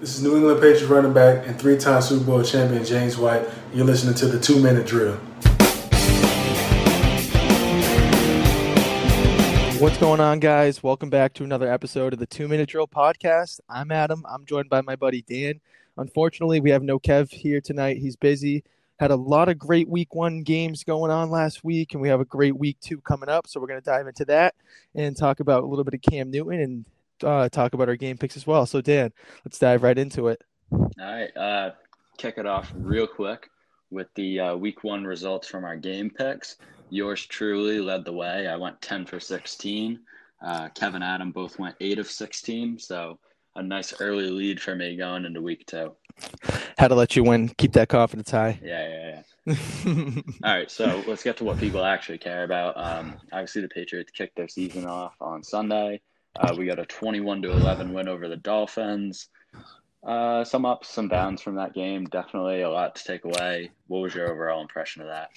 This is New England Patriots running back and three-time Super Bowl champion James White. You're listening to the Two Minute Drill. What's going on, guys? Welcome back to another episode of the Two Minute Drill podcast. I'm Adam. I'm joined by my buddy Dan. Unfortunately, we have no Kev here tonight. He's busy. Had a lot of great week one games going on last week, and we have a great week two coming up. So we're going to dive into that and talk about a little bit of Cam Newton and uh, talk about our game picks as well. So, Dan, let's dive right into it. All right. Uh, kick it off real quick with the uh, week one results from our game picks. Yours truly led the way. I went 10 for 16. Uh, Kevin Adam both went 8 of 16. So, a nice early lead for me going into week two. How to let you win, keep that confidence high. Yeah, yeah, yeah. All right, so let's get to what people actually care about. Um, obviously, the Patriots kicked their season off on Sunday. Uh, we got a 21 to 11 win over the Dolphins. Uh, some ups, some downs from that game. Definitely a lot to take away. What was your overall impression of that?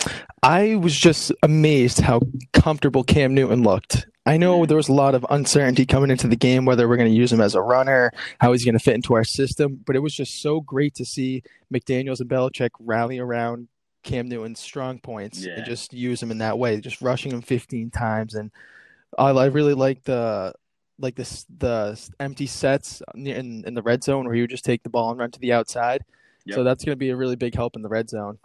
I was just amazed how comfortable Cam Newton looked. I know there was a lot of uncertainty coming into the game whether we're going to use him as a runner, how he's going to fit into our system, but it was just so great to see McDaniels and Belichick rally around Cam Newton's strong points Yeah. and just use him in that way, just rushing him 15 times. And I, I really like the like this the empty sets in in the red zone where he would just take the ball and run to the outside. So that's going to be a really big help in the red zone.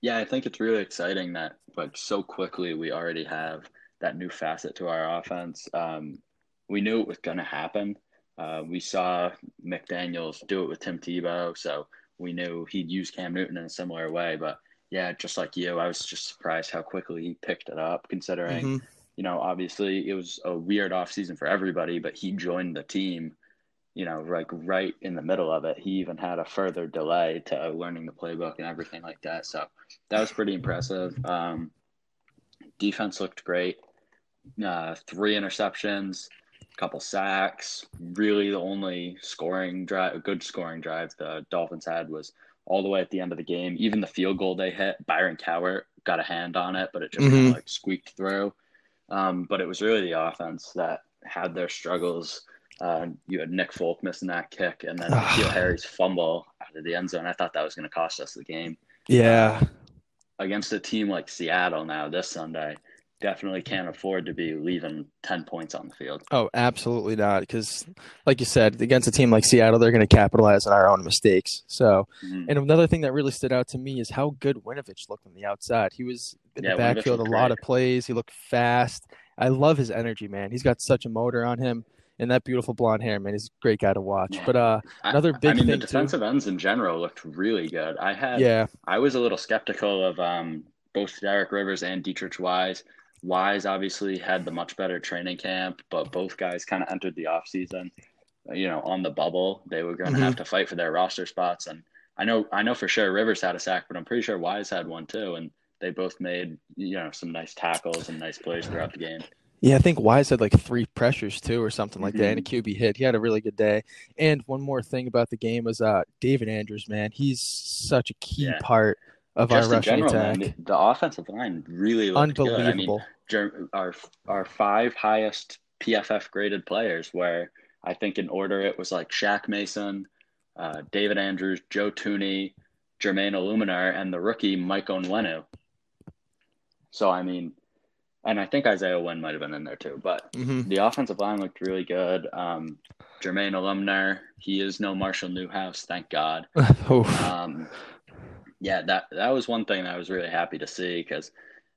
Yeah, I think it's really exciting that like so quickly we already have that new facet to our offense. Um, we knew it was going to happen. Uh, we saw McDaniel's do it with Tim Tebow, so we knew he'd use Cam Newton in a similar way. But yeah, just like you, I was just surprised how quickly he picked it up, considering Mhm. You know obviously it was a weird offseason for everybody, but he joined the team. You know, like right in the middle of it, he even had a further delay to learning the playbook and everything like that. So that was pretty impressive. Um, defense looked great. Uh, three interceptions, a couple sacks. Really, the only scoring drive, good scoring drive the Dolphins had was all the way at the end of the game. Even the field goal they hit, Byron Cowart got a hand on it, but it just kind Mhm. of like squeaked through. Um, but it was really the offense that had their struggles. Uh, you had Nick Folk missing that kick, and then N'Keal Harry's fumble out of the end zone. I thought that was going to cost us the game Yeah. against a team like Seattle now this Sunday, definitely can't afford to be leaving 10 points on the field. Oh, absolutely not. Because, like you said, against a team like Seattle, they're going to capitalize on our own mistakes. So, Mhm. and another thing that really stood out to me is how good Winovich looked on the outside. He was in Yeah, the backfield a lot of plays. He looked fast. I love his energy, man. He's got such a motor on him, and that beautiful blonde hair, man. He's a great guy to watch. Yeah. But uh, Another big I mean, thing, the too- defensive ends in general looked really good. I had, yeah, I was a little skeptical of um, both Derek Rivers and Deatrich Wise. Wise obviously had the much better training camp, but both guys kind of entered the offseason, you know, on the bubble. They were going to Mhm. have to fight for their roster spots. And I know, I know for sure Rivers had a sack, but I'm pretty sure Wise had one too. And they both made, you know, some nice tackles and nice plays throughout the game. yeah. I think Wise had like three pressures too, or something like that, and a Mm-hmm. QB hit. He had a really good day. And one more thing about the game was uh, David Andrews, man. He's such a key Yeah. part of Just our in rushing general, attack. man, the, the offensive line really looked good. I mean, Unbelievable. Our our five highest PFF graded players, where I think in order it was like Shaq Mason, uh, David Andrews, Joe Thuney, Jermaine Eluemunor, and the rookie Mike Onwenu. So I mean, and I think Isaiah Wynn might have been in there too, but hmm the offensive line looked really good. Um, Jermaine Eluemunor, he is no Marshall Newhouse, thank God. Um, yeah, that that was one thing that I was really happy to see because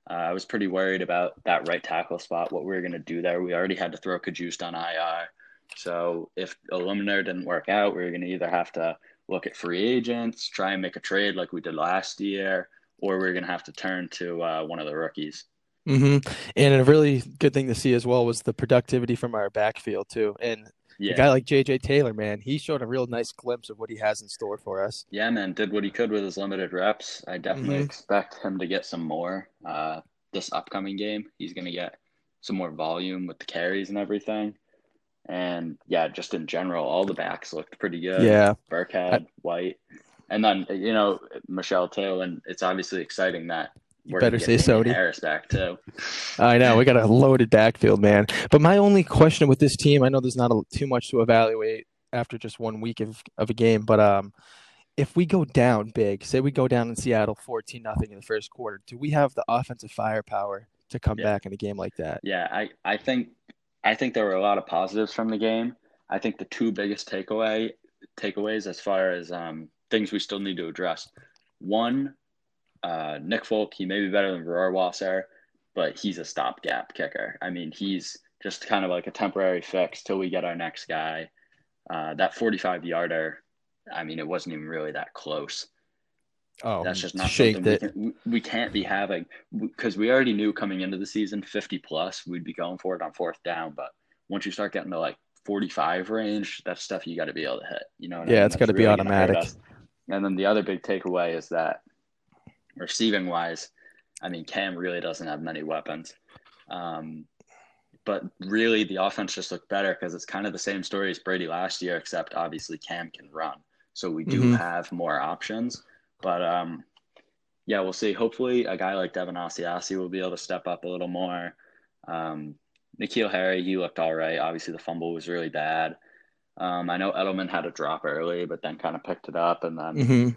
uh, I was pretty worried about that right tackle spot. What we were going to do there, we already had to throw Cajuste on IR. So if Eluemunor didn't work out, we were going to either have to look at free agents, try and make a trade like we did last year, or we are going to have to turn to uh, one of the rookies. hmm And a really good thing to see as well was the productivity from our backfield too. And Yeah, a guy like JJ Taylor, man, he showed a real nice glimpse of what he has in store for us. yeah, man, did what he could with his limited reps. I definitely Mhm. expect him to get some more uh, this upcoming game. He's going to get some more volume with the carries and everything. And yeah, just in general, all the backs looked pretty good. Yeah. Burkhead, White, and then you know Michel too. And it's obviously exciting that You better say Sody. Harris back too. I know we got a loaded backfield, man. But my only question with this team, I know there's not a, too much to evaluate after just one week of, of a game. But um, if we go down big, say we go down in Seattle 14 nothing in the first quarter, do we have the offensive firepower to come Yeah. back in a game like that? Yeah, I, I think I think there were a lot of positives from the game. I think the two biggest takeaway takeaways as far as um, things we still need to address. One, uh, Nick Folk, he may be better than Rohrwasser, but he's a stopgap kicker. I mean, he's just kind of like a temporary fix till we get our next guy. Uh, that 45 yarder, I mean, it wasn't even really that close. Oh, That's just not shaked something we, can, we can't be having because we already knew coming into the season 50 plus we'd be going for it on fourth down. But once you start getting to like 45 range, that's stuff you got to be able to hit. You know, what I Yeah, mean? it's gotta be really gonna automatic. And then the other big takeaway is that receiving wise, I mean, Cam really doesn't have many weapons. Um, but really, the offense just looked better because it's kind of the same story as Brady last year, except obviously Cam can run. So we do Mhm. have more options. But um, yeah, we'll see. Hopefully, a guy like Devin Asiasi will be able to step up a little more. Um, N'Keal Harry, he looked all right. Obviously, the fumble was really bad. Um, I know Edelman had a drop early, but then kind of picked it up. And then hmm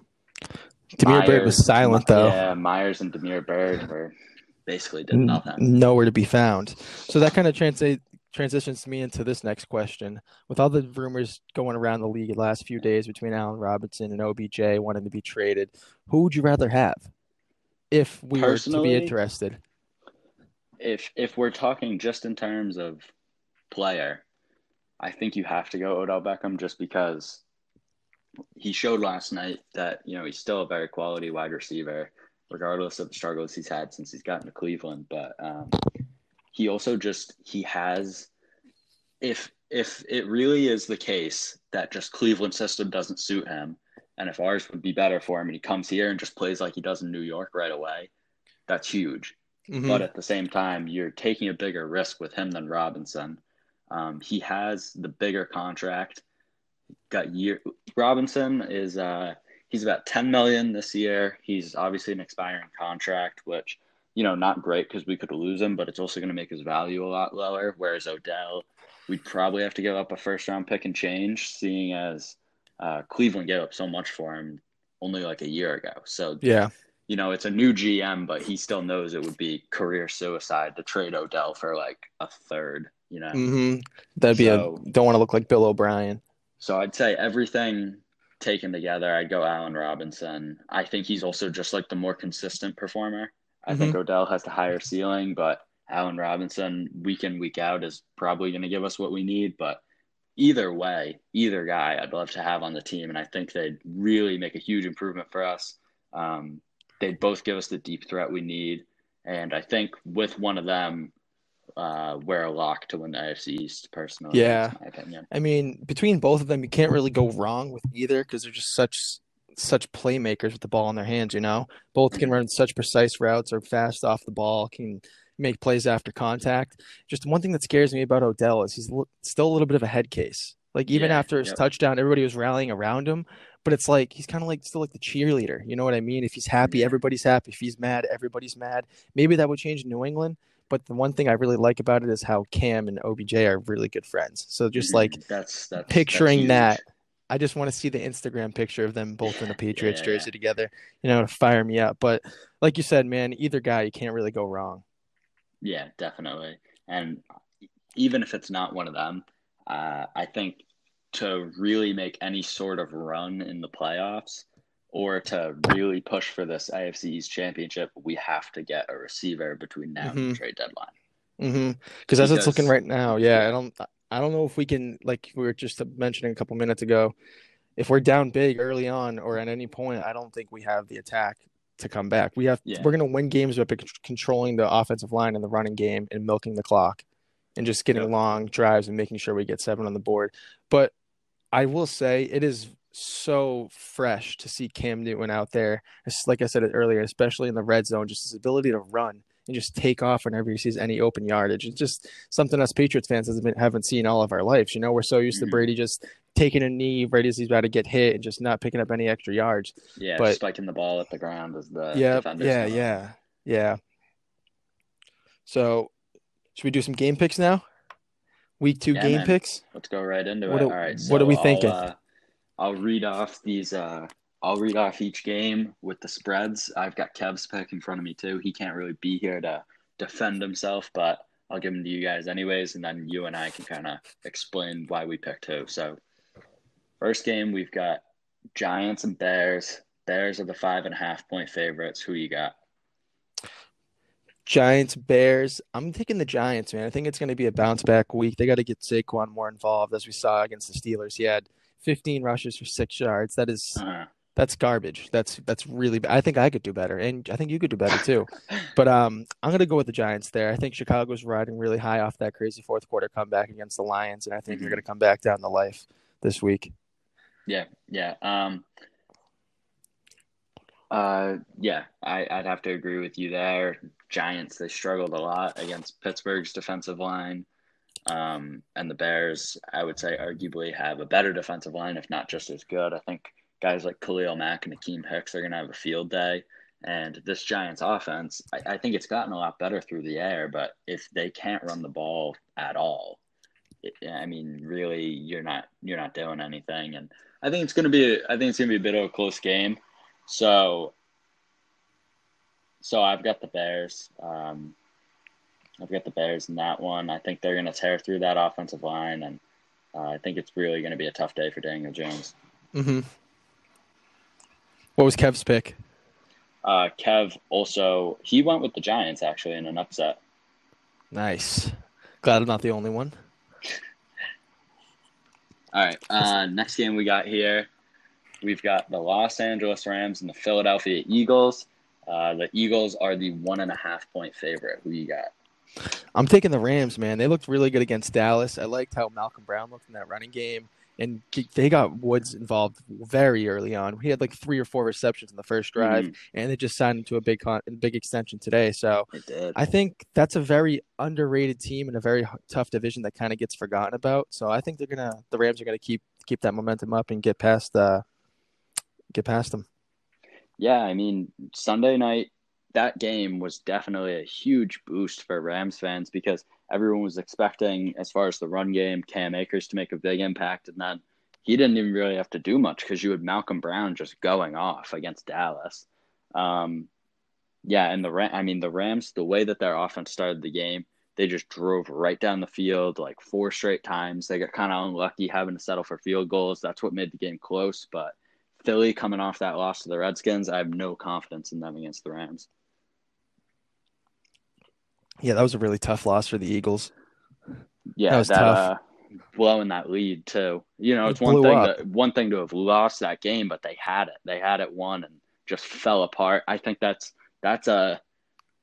Damiere Byrd was silent though. Yeah, Myers and Damiere Byrd were basically did nothing. Nowhere to be found. So that kind of translate transitions me into this next question. With all the rumors going around the league the last few days between Allen Robinson and OBJ wanting to be traded, who would you rather have if we were to be interested? If if we're talking just in terms of player, I think you have to go Odell Beckham just because he showed last night that you know he's still a very quality wide receiver, regardless of the struggles he's had since he's gotten to Cleveland. But um, he also just he has if if it really is the case that just Cleveland system doesn't suit him, and if ours would be better for him, and he comes here and just plays like he does in New York right away, that's huge. Mhm. But at the same time, you're taking a bigger risk with him than Robinson. Um, he has the bigger contract. Got year Robinson is uh, he's about 10 million this year. He's obviously an expiring contract, which you know not great because we could lose him, but it's also going to make his value a lot lower. Whereas Odell, we'd probably have to give up a first round pick and change, seeing as uh, Cleveland gave up so much for him only like a year ago. So yeah. you know, it's a new GM, but he still knows it would be career suicide to trade Odell for like a third, you know. hmm That'd be So- a don't want to look like Bill O'Brien. So I'd say everything taken together, I'd go Allen Robinson. I think he's also just like the more consistent performer. I think Odell has the higher ceiling, but Allen Robinson, week in, week out, is probably going to give us what we need. But either way, either guy, I'd love to have on the team. And I think they'd really make a huge improvement for us. Um, they'd both give us the deep threat we need. And I think with one of them, uh, we're a lock to win the AFC East, personally. Yeah. My opinion. I mean, between both of them, you can't really go wrong with either because they're just such such playmakers with the ball in their hands. You know, both can run such precise routes, are fast off the ball, can make plays after contact. Just one thing that scares me about Odell is he's still a little bit of a head case. Like even Yeah, after his yep. touchdown, everybody was rallying around him, but it's like he's kind of like still like the cheerleader. You know what I mean? If he's happy, everybody's happy. If he's mad, everybody's mad. Maybe that would change in New England. But the one thing I really like about it is how Cam and OBJ are really good friends. So just like Mm, that's that's picturing that's that, I just want to see the Instagram picture of them both in a Patriots Yeah, jersey together, you know, to fire me up. But like you said, man, either guy, you can't really go wrong. Yeah, definitely. And even if it's not one of them, uh, I think to really make any sort of run in the playoffs or to really push for this AFC East championship, we have to get a receiver between now and Mhm. the trade deadline. Mm-hmm. Because as it's looking right now, yeah, I don't, I don't know if we can, like we were just mentioning a couple minutes ago, if we're down big early on or at any point, I don't think we have the attack to come back. We have, Yeah. we're going to win games by controlling the offensive line and the running game and milking the clock and just getting Yep. long drives and making sure we get seven on the board. But I will say it is so fresh to see Cam Newton out there. It's like I said earlier, especially in the red zone, just his ability to run and just take off whenever he sees any open yardage. It's just something us Patriots fans haven't haven't seen all of our lives. You know, we're so used to Mhm. Brady just taking a knee right as he's about to get hit and just not picking up any extra yards. Yeah, But- spiking the ball at the ground as the yeah, defenders. yeah, know. yeah, yeah. So, should we do some game picks now? Week two Yeah, game man. picks. Let's go right into What it. do- All right. what are we thinking? Uh, I'll read off these. Uh, I'll read off each game with the spreads. I've got Kev's pick in front of me too. He can't really be here to defend himself, but I'll give them to you guys anyways, and then you and I can kind of explain why we picked who. So, first game we've got Giants and Bears. Bears are the five and a half point favorites. Who you got? Giants, Bears. I'm taking the Giants, man. I think it's going to be a bounce back week. They got to get Saquon more involved, as we saw against the Steelers. He had 15 rushes for six yards. That is Uh, that's garbage. That's that's really. I think I could do better, and I think you could do better too. But um, I'm going to go with the Giants there. I think Chicago's riding really high off that crazy fourth quarter comeback against the Lions, and I think they're Mhm. going to come back down to life this week. Yeah, yeah. Um, uh, yeah, I, I'd have to agree with you there. Giants, they struggled a lot against Pittsburgh's defensive line. Um, and the Bears, I would say, arguably have a better defensive line, if not just as good. I think guys like Khalil Mack and Akiem Hicks are going to have a field day. And this Giants offense, I, I think it's gotten a lot better through the air, but if they can't run the ball at all, I mean, really, you're not you're not doing anything. And I think it's going to be a, I think it's going to be a bit of a close game. So so I've got the Bears. Um, I've got the Bears in that one. I think they're going to tear through that offensive line, and uh, I think it's really going to be a tough day for Daniel Jones. Mm-hmm. What was Kev's pick? Uh, Kev also he went with the Giants actually in an upset. Nice. Glad I'm not the only one. All right. Uh, next game we got here, we've got the Los Angeles Rams and the Philadelphia Eagles. Uh, the Eagles are the one and a half point favorite. Who you got? I'm taking the Rams, man. They looked really good against Dallas. I liked how Malcolm Brown looked in that running game, and they got Woods involved very early on. He had like three or four receptions in the first drive, Mhm. and they just signed him to a big con- big extension today. So I think that's a very underrated team in a very tough division that kind of gets forgotten about. So I think they're gonna the Rams are gonna keep keep that momentum up and get past uh get past them. Yeah, I mean, Sunday night, that game was definitely a huge boost for Rams fans because everyone was expecting, as far as the run game, Cam Akers to make a big impact. And then he didn't even really have to do much because you had Malcolm Brown just going off against Dallas. Um, yeah, and the Ram, I mean, the Rams, the way that their offense started the game, they just drove right down the field like four straight times. They got kind of unlucky having to settle for field goals. That's what made the game close. But Philly coming off that loss to the Redskins, I have no confidence in them against the Rams. Yeah, that was a really tough loss for the Eagles. Yeah, That was that, tough. uh, blowing that lead too. You know, It it's one thing up. to one thing to have lost that game, but they had it. They had it won and just fell apart. I think that's that's a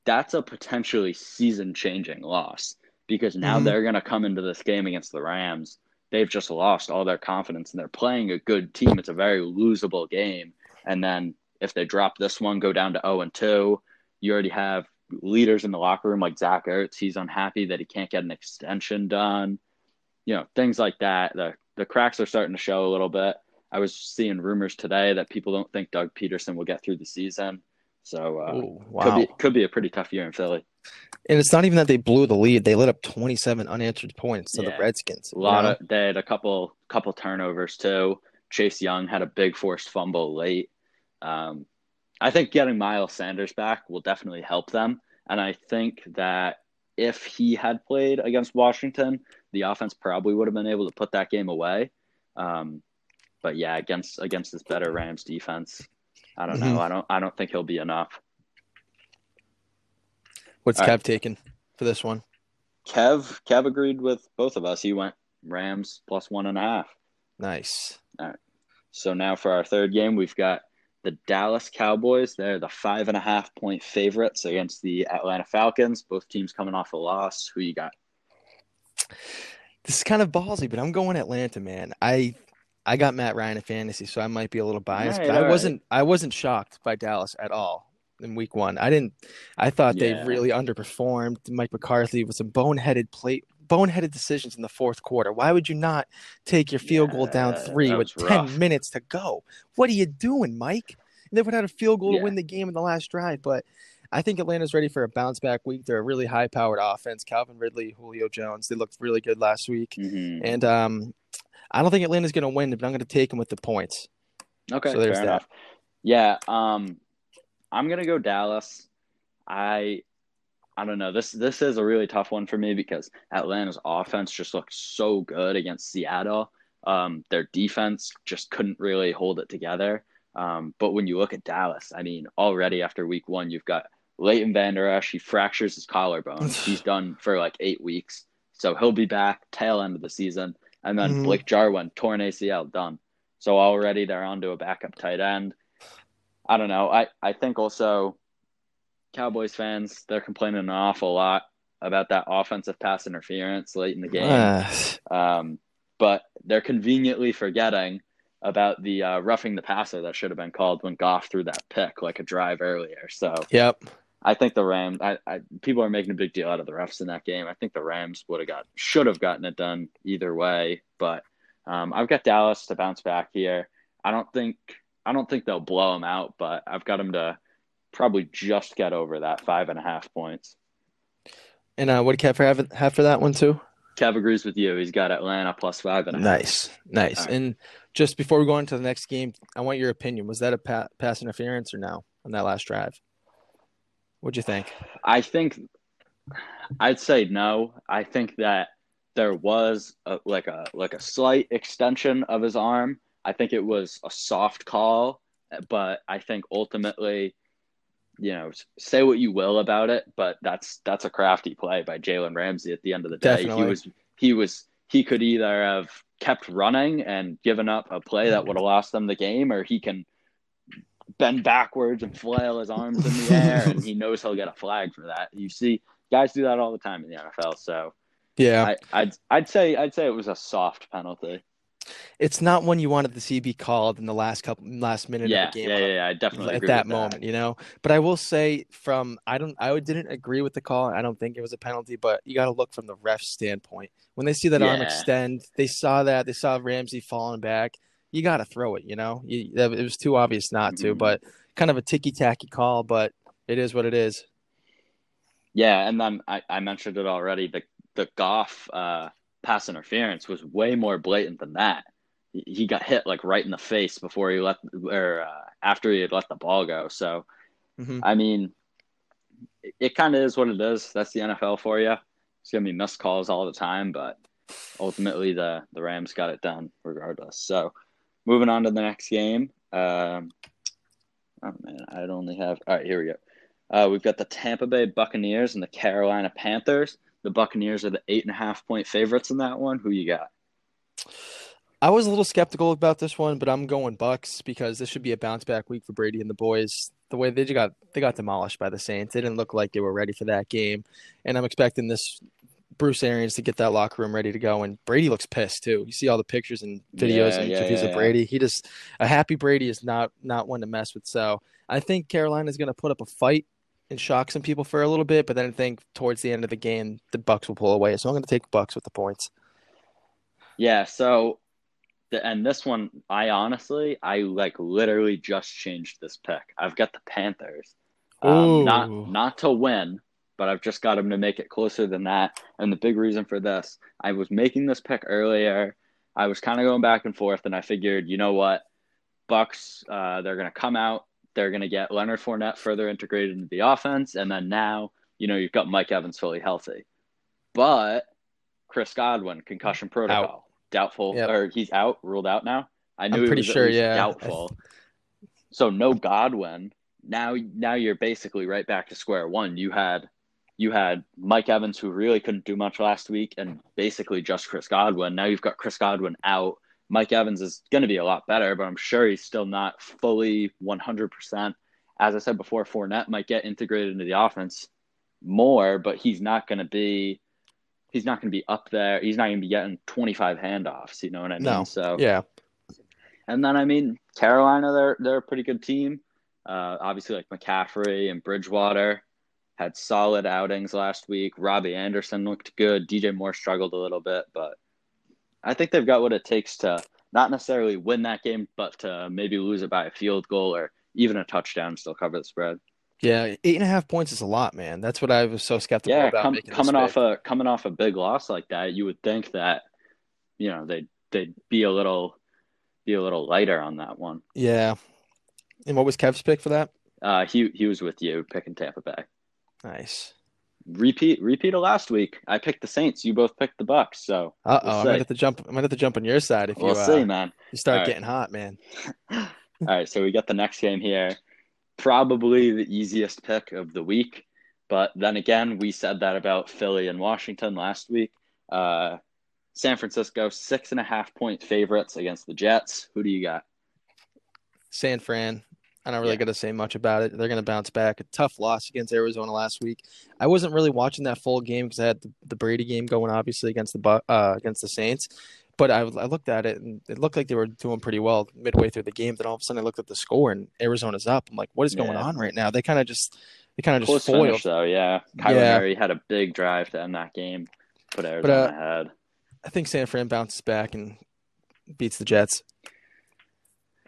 that's a potentially season changing loss because now Mhm. they're going to come into this game against the Rams. They've just lost all their confidence and they're playing a good team. It's a very losable game. And then if they drop this one, go down to 0 and 2, you already have leaders in the locker room like Zach Ertz. He's unhappy that he can't get an extension done. You know, things like that. The the cracks are starting to show a little bit. I was seeing rumors today that people don't think Doug Pederson will get through the season. So uh, Ooh, could be could be a pretty tough year in Philly. And it's not even that they blew the lead; they lit up 27 unanswered points to the Redskins. A you lot know? of they had a couple couple turnovers too. Chase Young had a big forced fumble late. Um, I think getting Miles Sanders back will definitely help them, and I think that if he had played against Washington, the offense probably would have been able to put that game away. Um, but yeah, against against this better Rams defense, I don't Mhm. know. I don't I don't think he'll be enough. What's All Kev right. taking for this one? Kev Kev agreed with both of us. He went Rams plus one and a half. Nice. All right. So now for our third game, we've got the Dallas Cowboys. They're the five and a half point favorites against the Atlanta Falcons. Both teams coming off a loss. Who you got? This is kind of ballsy, but I'm going Atlanta, man. I I got Matt Ryan in fantasy, so I might be a little biased, Alright, but I wasn't I wasn't shocked by Dallas at all in week one. I didn't I thought Yeah. they really underperformed Mike McCarthy with some boneheaded plate boneheaded decisions in the fourth quarter. Why would you not take your field goal down three with was 10 minutes to go? What are you doing, Mike? They would have had a field goal Yeah. to win the game in the last drive, but I think Atlanta's ready for a bounce back week. They're a really high powered offense. Calvin Ridley, Julio Jones, they looked really good last week. Mhm. And um, I don't think Atlanta's going to win, but I'm going to take them with the points. Okay, So there's that. enough. Yeah, um, I'm gonna go Dallas. I I don't know. This this is a really tough one for me because Atlanta's offense just looked so good against Seattle. Um, their defense just couldn't really hold it together. Um, but when you look at Dallas, I mean, already after week one, you've got Leighton Vander Esch. He fractures his collarbone. He's done for like eight weeks, so he'll be back tail end of the season. And then Mhm. Blake Jarwin, torn ACL, done. So already they're onto a backup tight end. I don't know. I, I think also Cowboys fans, they're complaining an awful lot about that offensive pass interference late in the game. Um, but they're conveniently forgetting about the uh, roughing the passer that should have been called when Goff threw that pick like a drive earlier. So yep. I think the Rams. I, I people are making a big deal out of the refs in that game. I think the Rams would have got should have gotten it done either way. But um, I've got Dallas to bounce back here. I don't think I don't think they'll blow them out, but I've got them to probably just get over that five and a half points. And uh, what do you have for have, for that one too? Kev agrees with you. He's got Atlanta plus five and a half. Nice, nice. Right. And just before we go on to the next game, I want your opinion. Was that a pa- pass interference or no on that last drive? What'd you think? I think I'd say no. I think that there was a, like a like a slight extension of his arm. I think it was a soft call, but I think ultimately, you know, say what you will about it, but that's that's a crafty play by Jalen Ramsey. At the end of the day, Definitely. he was he was he could either have kept running and given up a play that would have lost them the game, or he can bend backwards and flail his arms in the air, and he knows he'll get a flag for that. You see, guys do that all the time in the NFL. So Yeah, I, I'd I'd say I'd say it was a soft penalty. It's not one you wanted to see be called in the last couple last minute Yeah, of the game. yeah, yeah, yeah. I definitely at that moment, you know. But I will say, from I don't, I didn't agree with the call. I don't think it was a penalty, but you got to look from the ref's standpoint. When they see that arm extend, they saw that they saw Ramsey falling back. You got to throw it, you know. You, it was too obvious not to, Mhm. but kind of a ticky tacky call. But it is what it is. Yeah, and then I, I mentioned it already. The the Goff uh, pass interference was way more blatant than that. He, got hit like right in the face before he let or uh, after he had let the ball go. So Mhm. I mean, it, it kind of is what it is. That's the NFL for you. It's gonna be missed calls all the time, but ultimately the the Rams got it done regardless. So moving on to the next game. Um, oh man, I'd only have. All right, here we go. Uh, we've got the Tampa Bay Buccaneers and the Carolina Panthers. The Buccaneers are the eight and a half point favorites in that one. Who you got? I was a little skeptical about this one, but I'm going Bucks because this should be a bounce back week for Brady and the boys. The way they just got they got demolished by the Saints, they didn't look like they were ready for that game, and I'm expecting this Bruce Arians to get that locker room ready to go. And Brady looks pissed too. You see all the pictures and videos Yeah, and yeah, interviews yeah, of. Brady. He just a happy Brady is not not one to mess with. So I think Carolina's going to put up a fight and shock some people for a little bit, but then I think towards the end of the game the Bucks will pull away. So I'm going to take Bucks with the points. Yeah, so the, and this one, I honestly, I like literally just changed this pick. I've got the Panthers, um, not not to win, but I've just got them to make it closer than that. And the big reason for this, I was making this pick earlier. I was kind of going back and forth, and I figured, you know what, Bucks, uh, they're gonna come out, they're gonna get Leonard Fournette further integrated into the offense, and then now, you know, you've got Mike Evans fully healthy, but Chris Godwin concussion protocol. Doubtful Yep. or he's out ruled out now? I knew I'm he pretty was sure, yeah. doubtful. So no godwin. Now now you're basically right back to square one. You had you had mike evans who really couldn't do much last week and basically just chris godwin. Now you've got chris godwin out mike evans is going to be a lot better but i'm sure he's still not fully 100% as i said before Fournette might get integrated into the offense more but he's not going to be he's not going to be up there. He's not going to be getting 25 handoffs. You know what I mean? No. So Yeah. and then I mean Carolina, they're they're a pretty good team. Uh, obviously, like McCaffrey and Bridgewater had solid outings last week. Robbie Anderson looked good. DJ Moore struggled a little bit, but I think they've got what it takes to not necessarily win that game, but to maybe lose it by a field goal or even a touchdown, and still cover the spread. Yeah, eight and a half points is a lot, man. That's what I was so skeptical Yeah, about com- coming off a coming off a big loss like that, you would think that you know they'd they'd be a little be a little lighter on that one. Yeah. And what was Kev's pick for that? Uh, he he was with you picking Tampa Bay. Nice. Repeat repeat of last week. I picked the Saints. You both picked the Bucks. So Uh oh, I might have to jump. I might have to jump on your side if you we'll uh, see, man. you start right. getting hot, man. All right, so we got the next game here. Probably the easiest pick of the week. But then again, we said that about Philly and Washington last week. Uh, San Francisco, six and a half point favorites against the Jets. Who do you got? San Fran. I don't really Yeah. got to say much about it. They're going to bounce back. A tough loss against Arizona last week. I wasn't really watching that full game because I had the, the Brady game going, obviously against the uh, against the Saints. But I, I looked at it and it looked like they were doing pretty well midway through the game. Then all of a sudden, I looked at the score and Arizona's up. I'm like, what is going Yeah. on right now? They kind of just they kind of just foiled. finish, though, yeah. Kyler Yeah. Murray had a big drive to end that game, put Arizona uh, ahead. I think San Fran bounces back and beats the Jets.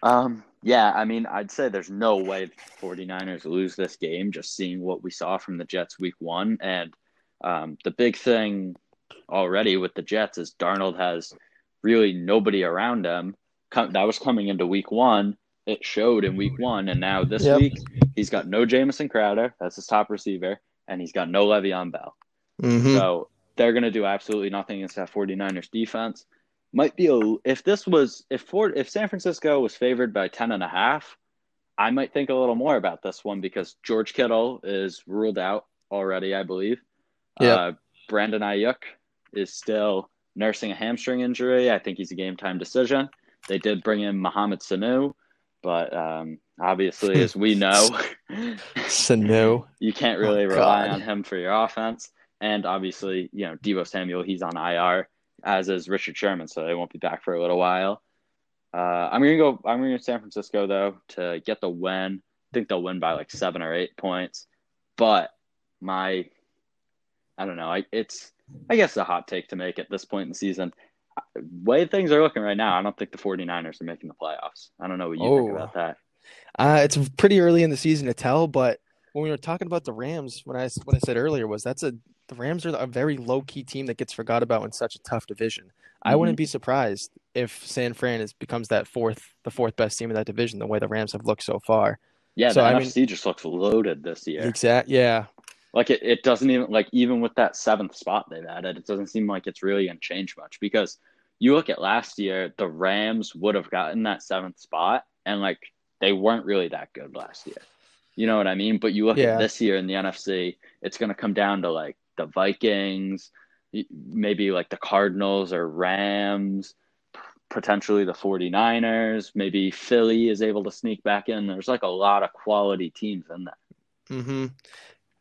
Um, yeah, I mean, I'd say there's no way the 49ers lose this game, just seeing what we saw from the Jets week one. And um, the big thing already with the Jets is Darnold has really nobody around him. Com- that was coming into week one. It showed in week one. And now this Yep. week, he's got no Jamison Crowder. That's his top receiver. And he's got no Le'Veon Bell. Mm-hmm. So they're going to do absolutely nothing against that 49ers defense. Might be a if this was if Ford if San Francisco was favored by 10 and a half, I might think a little more about this one because George Kittle is ruled out already, I believe. Yeah. Uh, Brandon Aiyuk is still nursing a hamstring injury. I think he's a game time decision. They did bring in Mohamed Sanu, but um, obviously, as we know, Sanu. you can't really Oh, rely on him for your offense. And obviously, you know, Deebo Samuel, he's on IR, as is Richard Sherman, so they won't be back for a little while. Uh, I'm gonna go. I'm gonna go San Francisco though to get the win. I think they'll win by like seven or eight points. But my, I don't know. I it's I guess a hot take to make at this point in the season. Way things are looking right now, I don't think the 49ers are making the playoffs. I don't know what you think Oh. about that. Uh, it's pretty early in the season to tell, but when we were talking about the Rams, when I what I said earlier was that's a the Rams are a very low key team that gets forgot about in such a tough division. I Mhm. wouldn't be surprised if San Fran is becomes that fourth the fourth best team in that division the way the Rams have looked so far. Yeah, So, the I NFC just looks loaded this year. Exact, yeah, Like it, it doesn't even like even with that seventh spot they've added, it doesn't seem like it's really gonna change much because you look at last year, the Rams would have gotten that seventh spot and like they weren't really that good last year. You know what I mean? But you look Yeah. at this year in the NFC, it's gonna come down to like the Vikings, maybe like the Cardinals or Rams, potentially the 49ers, maybe Philly is able to sneak back in. There's like a lot of quality teams in there. hmm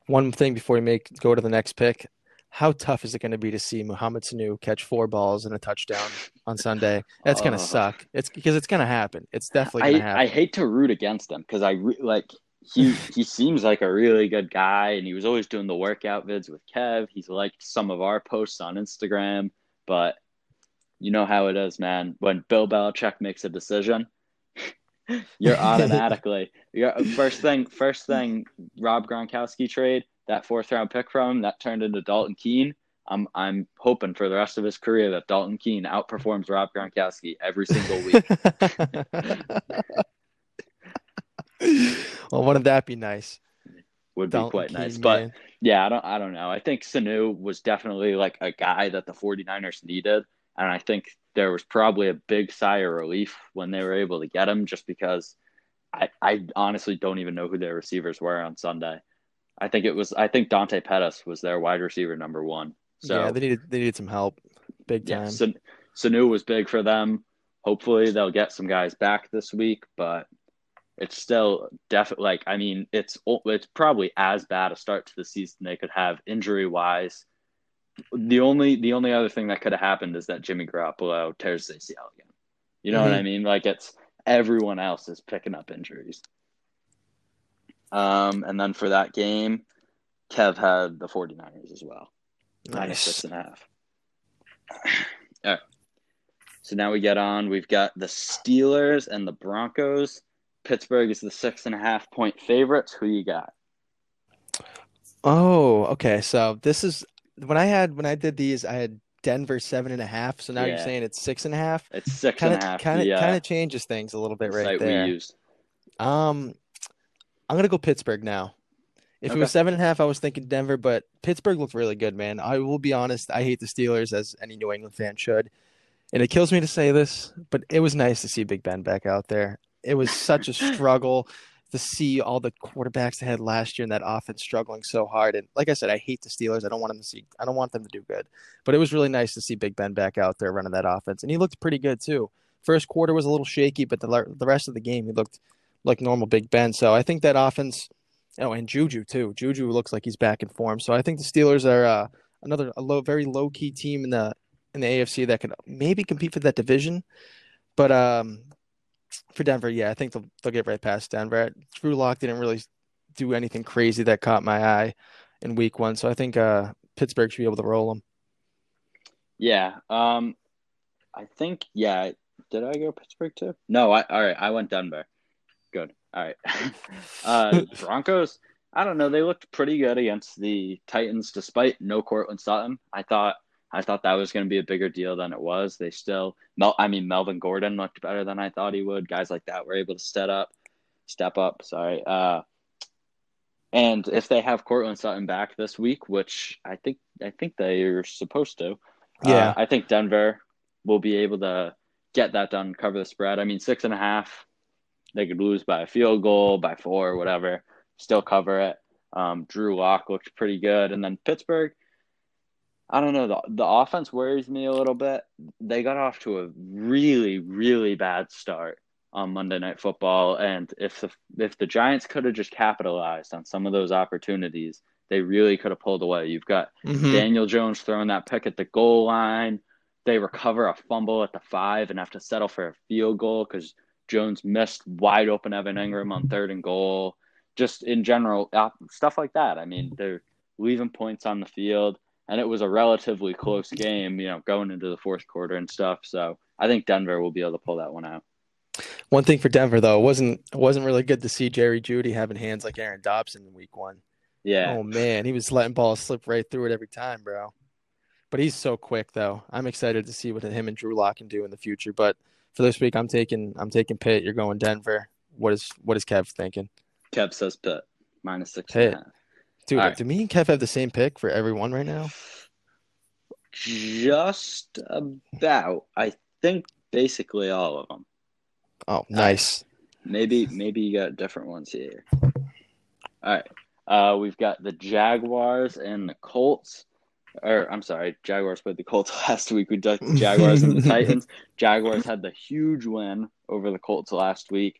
One thing before we make go to the next pick, how tough is it going to be to see Mohamed Sanu catch four balls and a touchdown on Sunday? That's going Oh. to suck. It's because it's going to happen. It's definitely going to I, happen. I hate to root against him because I re- like he he seems like a really good guy and he was always doing the workout vids with Kev. He's liked some of our posts on Instagram, but you know how it is, man. When Bill Belichick makes a decision, you're automatically you're first thing first thing Rob Gronkowski trade that fourth round pick from that turned into Dalton Keene. I'm I'm hoping for the rest of his career that Dalton Keene outperforms Rob Gronkowski every single week. well, wouldn't that be nice? Would be quite nice, but. Yeah, I don't I don't know. I think Sanu was definitely like a guy that the 49ers needed. And I think there was probably a big sigh of relief when they were able to get him just because I, I honestly don't even know who their receivers were on Sunday. I think it was I think Dante Pettis was their wide receiver number one. So yeah, they needed they needed some help, big yeah, time. San, Sanu was big for them. Hopefully they'll get some guys back this week, but it's still definitely like I mean it's it's probably as bad a start to the season they could have injury wise. The only the only other thing that could have happened is that Jimmy Garoppolo tears his ACL again. You know what I mean? Like it's everyone else is picking up injuries. Um, and then for that game, Kev had the 49ers as well minus six nice. and a half. All right. So now we get on. We've got the Steelers and the Broncos. Pittsburgh is the six and a half point favorites. Who you got? Oh, okay. So this is when I had when I did these, I had Denver seven and a half. So now you're saying it's six and a half. It's six Kind and a of half. kind of uh, kind of changes things a little bit right there. we used. Um, I'm gonna go Pittsburgh now. If it was seven and a half, I was thinking Denver, but Pittsburgh looked really good, man. I will be honest, I hate the Steelers as any New England fan should. And it kills me to say this, but it was nice to see Big Ben back out there. It was such a struggle to see all the quarterbacks they had last year in that offense struggling so hard. And like I said, I hate the Steelers. I don't want them to see I don't want them to do good. But it was really nice to see Big Ben back out there running that offense. And he looked pretty good too. First quarter was a little shaky, but the the rest of the game he looked like normal Big Ben. So I think that offense Oh, and Juju too. Juju looks like he's back in form. So I think the Steelers are uh, another a low, very low key team in the in the AFC that could maybe compete for that division. But um, for Denver, yeah, I think they'll they'll get right past Denver. Drew Lock didn't really do anything crazy that caught my eye in Week One, so I think uh, Pittsburgh should be able to roll them. Yeah. Um, I think yeah. Did I go Pittsburgh too? No. I all right. I went Denver. Good. All right. uh, Broncos. I don't know. They looked pretty good against the Titans, despite no Courtland Sutton. I thought I thought that was going to be a bigger deal than it was. They still, Mel, I mean, Melvin Gordon looked better than I thought he would. Guys like that were able to step up, step up. Sorry. Uh, and if they have Courtland Sutton back this week, which I think I think they are supposed to, Yeah. uh, I think Denver will be able to get that done, cover the spread. I mean, six and a half, they could lose by a field goal, by four, whatever, still cover it. Um, Drew Lock looked pretty good, and then Pittsburgh. I don't know the the offense worries me a little bit. They got off to a really really bad start on Monday Night Football, and if the if the Giants could have just capitalized on some of those opportunities, they really could have pulled away. You've got Mhm. Daniel Jones throwing that pick at the goal line. They recover a fumble at the five and have to settle for a field goal because Jones missed wide open Evan Engram on third and goal. Just in general, uh, stuff like that. I mean, they're leaving points on the field, and it was a relatively close game, you know, going into the fourth quarter and stuff. So I think Denver will be able to pull that one out. One thing for Denver though, it wasn't it wasn't really good to see Jerry Jeudy having hands like Aaron Dobson in Week One. Yeah. Oh man, he was letting balls slip right through it every time, bro. But he's so quick though. I'm excited to see what him and Drew Lock can do in the future. But for this week, I'm taking I'm taking Pitt. You're going Denver. What is what is Kev thinking? Kev says Pitt minus six and a half. Dude, right. do me and Kev have the same pick for everyone right now? Just about. I think basically all of them. Oh, nice. Maybe maybe you got different ones here. All right. Uh, we've got the Jaguars and the Colts. Or I'm sorry, Jaguars played the Colts last week. We did the Jaguars and the Titans. Jaguars had the huge win over the Colts last week.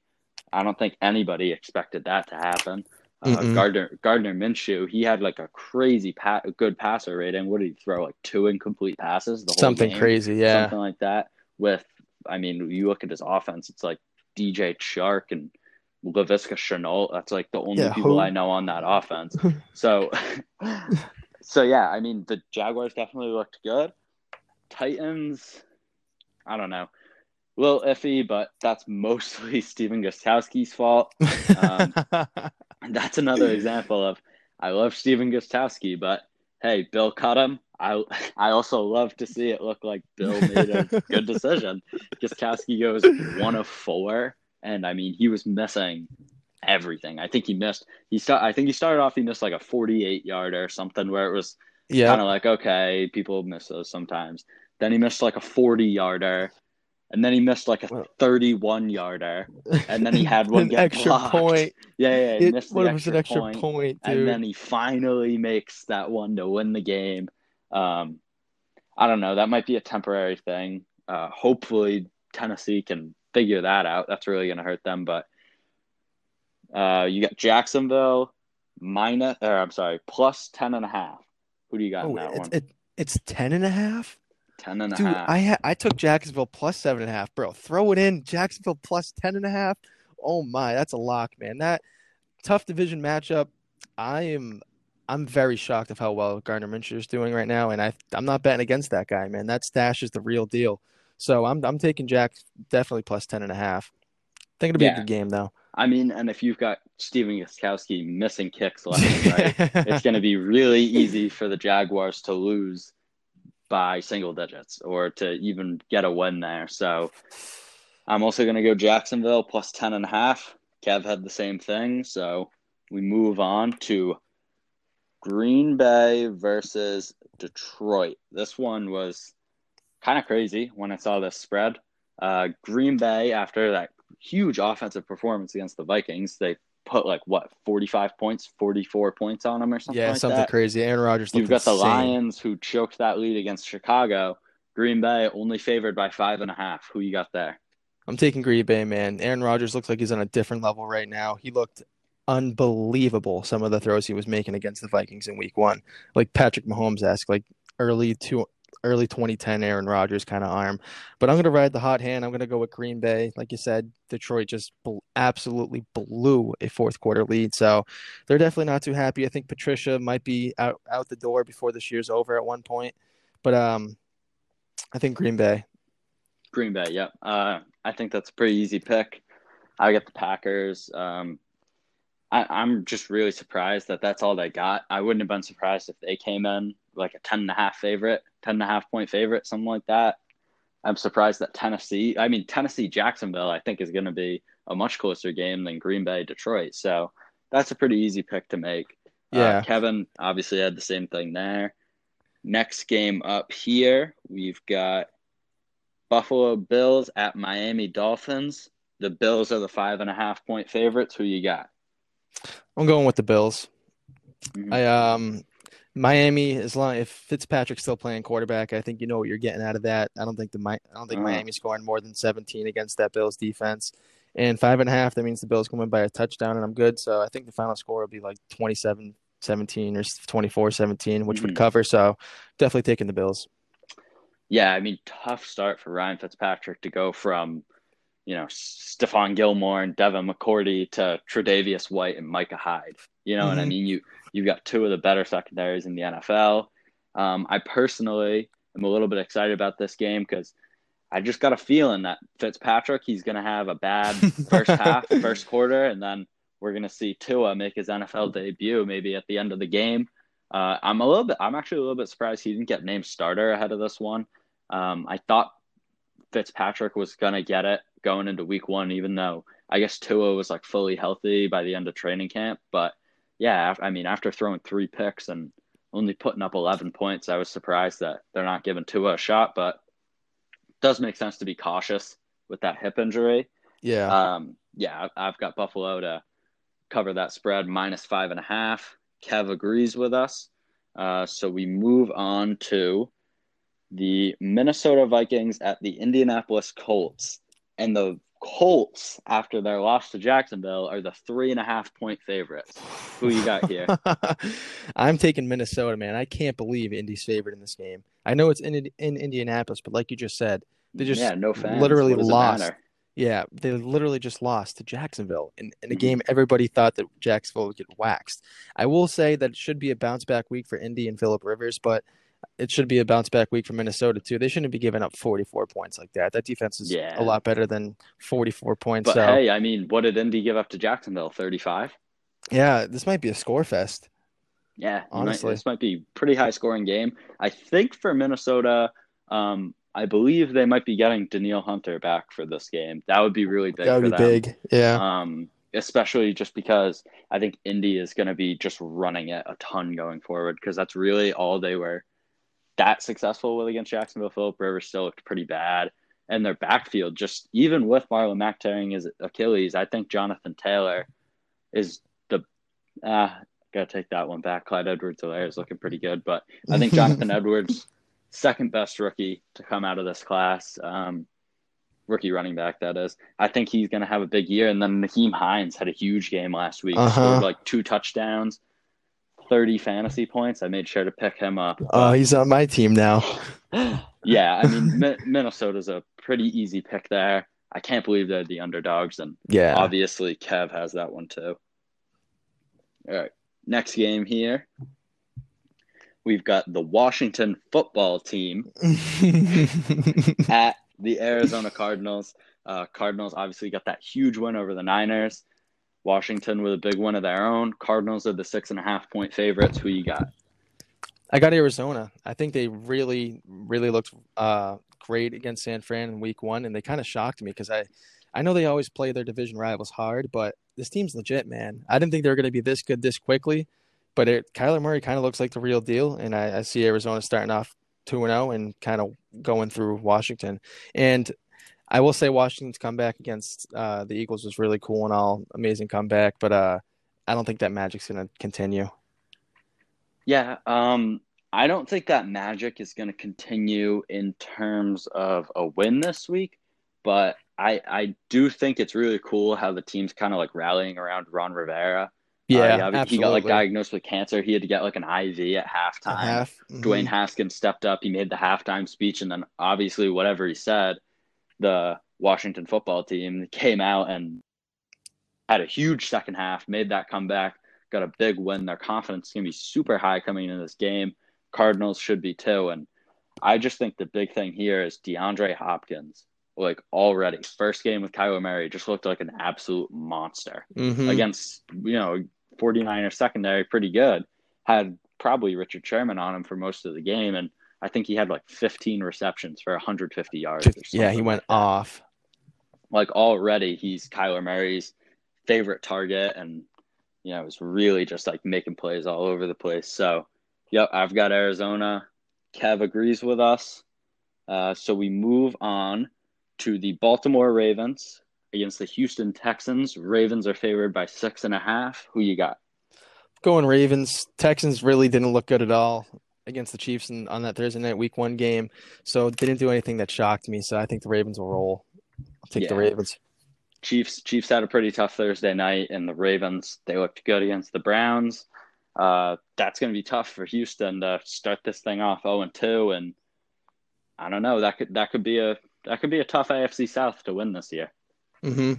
I don't think anybody expected that to happen. Uh, Gardner Gardner Minshew, he had like a crazy pa- good passer rating. What did he throw? Like two incomplete passes. The whole Something game? crazy, yeah. something like that. With, I mean, you look at his offense, it's like DJ Chark and Laviska Shenault. That's like the only Yeah, people who- I know on that offense. so, so yeah, I mean, the Jaguars definitely looked good. Titans, I don't know, a little iffy, but that's mostly Stephen Gostkowski's fault. Um, And that's another example of I love Stephen Gostkowski, but hey, Bill cut him. I I also love to see it look like Bill made a good decision. Gostkowski goes one of four, and I mean he was missing everything. I think he missed. He start. I think he started off. He missed like a forty-eight yarder or something, where it was kind of like okay, people miss those sometimes. Then he missed like a forty yarder, and then he missed like a Well- thirty-one yarder, and then he had one An get extra blocked. point. Yeah, yeah, he It, missed the what was an extra point, point, and then he finally makes that one to win the game. Um, I don't know. That might be a temporary thing. Uh, hopefully, Tennessee can figure that out. That's really going to hurt them. But uh, you got Jacksonville minus, or I'm sorry, plus 10 and a half. Who do you got in Oh, that it's, one? it, it's 10 and a half? 10 and a Dude, half. I ha- I took Jacksonville plus seven and a half, bro. Throw it in. Jacksonville plus ten and a half. Oh my, that's a lock, man. That tough division matchup. I am I'm very shocked of how well Gardner Minshew is doing right now, and I I'm not betting against that guy, man. That stash is the real deal. So I'm I'm taking Jack definitely plus ten and a half. think it'll be Yeah. a good game though. I mean, and if you've got Stephen Gostkowski missing kicks left right, it's going to be really easy for the Jaguars to lose by single digits or to even get a win there. So I'm also going to go Jacksonville plus 10 and a half. Kev had the same thing. So we move on to Green Bay versus Detroit. This one was kind of crazy when I saw this spread. Uh, Green Bay, after that huge offensive performance against the Vikings, they put like what 45 points 44 points on them or something yeah like something that. crazy. Aaron rodgers you've got the insane. lions who choked that lead against chicago. Green bay only favored by five and a half. Who you got there? I'm taking green bay man. Aaron rodgers looks like he's on a different level right now. He looked unbelievable some of the throws he was making against the vikings in week one. Like patrick mahomes asked like early to early 2010 Aaron Rodgers kind of arm. But I'm going to ride the hot hand. I'm going to go with Green Bay. Like you said, Detroit just absolutely blew a fourth quarter lead. So they're definitely not too happy. I think Patricia might be out, out the door before this year's over at one point. But um, I think Green Bay. green bay yep uh, i think that's a pretty easy pick i get the packers um, I, i'm just really surprised that that's all they got. I wouldn't have been surprised if they came in like a 10 and a half favorite 10 and a half point favorite something like that. I'm surprised that tennessee i mean tennessee jacksonville i think is going to be a much closer game than green bay detroit. So that's a pretty easy pick to make. Yeah. uh, kevin obviously had the same thing there. Next game up here we've got buffalo bills at miami dolphins. The bills are the five and a half point favorites. Who you got I'm going with the Bills. Mhm. I um Miami, as long if Fitzpatrick's still playing quarterback, I think you know what you're getting out of that. I don't think the Mi- I don't think Uh-huh. Miami's scoring more than 17 against that Bills defense. And five and a half, that means the Bills come in by a touchdown, and I'm good. So I think the final score will be like 27 17 or 24 17, which would cover. So definitely taking the Bills. Yeah, I mean, tough start for Ryan Fitzpatrick to go from, you know, Stephon Gilmore and Devin McCourty to Tre'Davious White and Micah Hyde. You know what I Mhm. mean? You you've got two of the better secondaries in the NFL. Um, I personally am a little bit excited about this game because I just got a feeling that Fitzpatrick he's going to have a bad first half, first quarter, and then we're going to see Tua make his NFL debut maybe at the end of the game. Uh, I'm a little bit. I'm actually a little bit surprised he didn't get named starter ahead of this one. Um, I thought Fitzpatrick was gonna get it going into Week One, even though I guess Tua was like fully healthy by the end of training camp. But yeah, I mean, after throwing three picks and only putting up 11 points, I was surprised that they're not giving Tua a shot. But it does make sense to be cautious with that hip injury. Yeah. Um, yeah, I've got Buffalo to cover that spread minus five and a half. Kev agrees with us. Uh, so we move on to the Minnesota Vikings at the Indianapolis Colts. And the Colts, after their loss to Jacksonville, are the three and a half point favorites. Who you got here? I'm taking Minnesota, man. I can't believe Indy's favored in this game. I know it's in in Indianapolis, but like you just said, They just yeah, no fans. literally What does it lost. Yeah, they literally just lost to Jacksonville in, in a Mhm. game everybody thought that Jacksonville would get waxed. I will say that it should be a bounce back week for Indy and Philip Rivers, but it should be a bounce back week for Minnesota too. They shouldn't be giving up 44 points like that. That defense is Yeah. a lot better than 44 points. But so hey, I mean, what did Indy give up to Jacksonville? 35? yeah, this might be a score fest. Yeah, you might- Honestly. this might be pretty high scoring game. I think for Minnesota, um, I believe they might be getting Danielle Hunter back for this game. That would be really big that would be them. big. Yeah. Um, especially just because I think Indy is going to be just running it a ton going forward because that's really all they were that successful with against Jacksonville. Philip Rivers still looked pretty bad. And their backfield, just even with Marlon Mack tearing his Achilles, I think Jonathan Taylor is the uh gotta take that one back. Clyde Edwards-Helaire is looking pretty good, but I think Jonathan Edwards, second best rookie to come out of this class, um, rookie running back that is. I think he's going to have a big year. And then Nyheim Hines had a huge game last week, Uh-huh. scored like two touchdowns, thirty fantasy points. I made sure to pick him up. Oh, he's on my team now. yeah, I mean Mi- Minnesota's a pretty easy pick there. I can't believe they're the underdogs, and Yeah. obviously Kev has that one too. All right, next game here. We've got the Washington football team at the Arizona Cardinals. Uh, Cardinals obviously got that huge win over the Niners. Washington with a big one of their own. Cardinals are the six and a half point favorites. Who you got? I got Arizona. I think they really, really looked uh, great against San Fran in Week One, and they kind of shocked me because I, I know they always play their division rivals hard, but this team's legit, man. I didn't think they were going to be this good this quickly, but it, Kyler Murray kind of looks like the real deal, and I, I see Arizona starting off two and zero and kind of going through Washington. And I will say Washington's comeback against uh, the Eagles was really cool and all, amazing comeback, but uh, I don't think that magic's going to continue. Yeah, um, I don't think that magic is going to continue in terms of a win this week, but I I do think it's really cool how the team's kind of like rallying around Ron Rivera. Yeah, Uh, he got like diagnosed with cancer. He had to get like an IV at halftime. half. mhm. Dwayne Haskins stepped up. He made the halftime speech, and then obviously whatever he said, the Washington football team came out and had a huge second half, made that comeback, got a big win. Their confidence is gonna be super high coming into this game. Cardinals should be too, and I just think the big thing here is DeAndre Hopkins. Like already, first game with Kyler Murray just looked like an absolute monster Mhm. against you know 49er secondary pretty good had probably richard sherman on him for most of the game and i think he had like 15 receptions for 150 yards or Yeah, he went like off. like already he's kyler murray's favorite target and you know is really just like making plays all over the place. So yep i've got arizona. Kev agrees with us. Uh, so we move on to the baltimore ravens against the houston texans. Ravens are favored by six and a half. Who you got? Going Ravens. Texans really didn't look good at all against the Chiefs in, on that Thursday night Week One game, so didn't do anything that shocked me. So I think the Ravens will roll. I'll take the Ravens. Chiefs Chiefs had a pretty tough Thursday night, and the Ravens they looked good against the Browns. Uh, that's going to be tough for Houston to start this thing off zero and two, and I don't know that could that could be a that could be a tough AFC South to win this year. hmm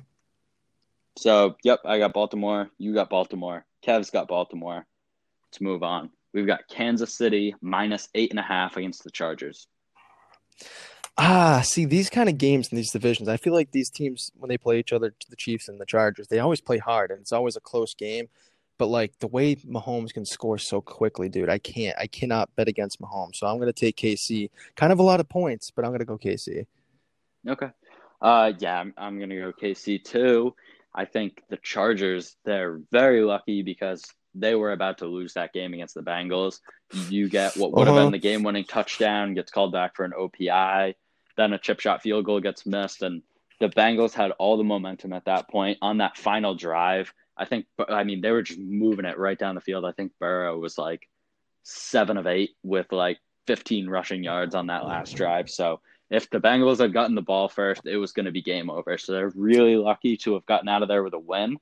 So, yep, I got Baltimore. You got Baltimore. Kev's got Baltimore. Let's move on. We've got Kansas City minus eight and a half against the Chargers. Ah, see these kind of games in these divisions. I feel like these teams when they play each other, the Chiefs and the Chargers, they always play hard, and it's always a close game. But like the way Mahomes can score so quickly, dude, I can't, I cannot bet against Mahomes. So I'm gonna take KC. Kind of a lot of points, but I'm gonna go KC. Okay. Uh, yeah, I'm, I'm going to go KC too. I think the Chargers, they're very lucky because they were about to lose that game against the Bengals. You get what would have Uh-huh. been the game winning touchdown, gets called back for an OPI, then a chip shot field goal gets missed. And the Bengals had all the momentum at that point on that final drive. I think, I mean, they were just moving it right down the field. I think Burrow was like seven of eight with like 15 rushing yards on that last drive. So, if the Bengals had gotten the ball first, it was going to be game over. So they're really lucky to have gotten out of there with a win.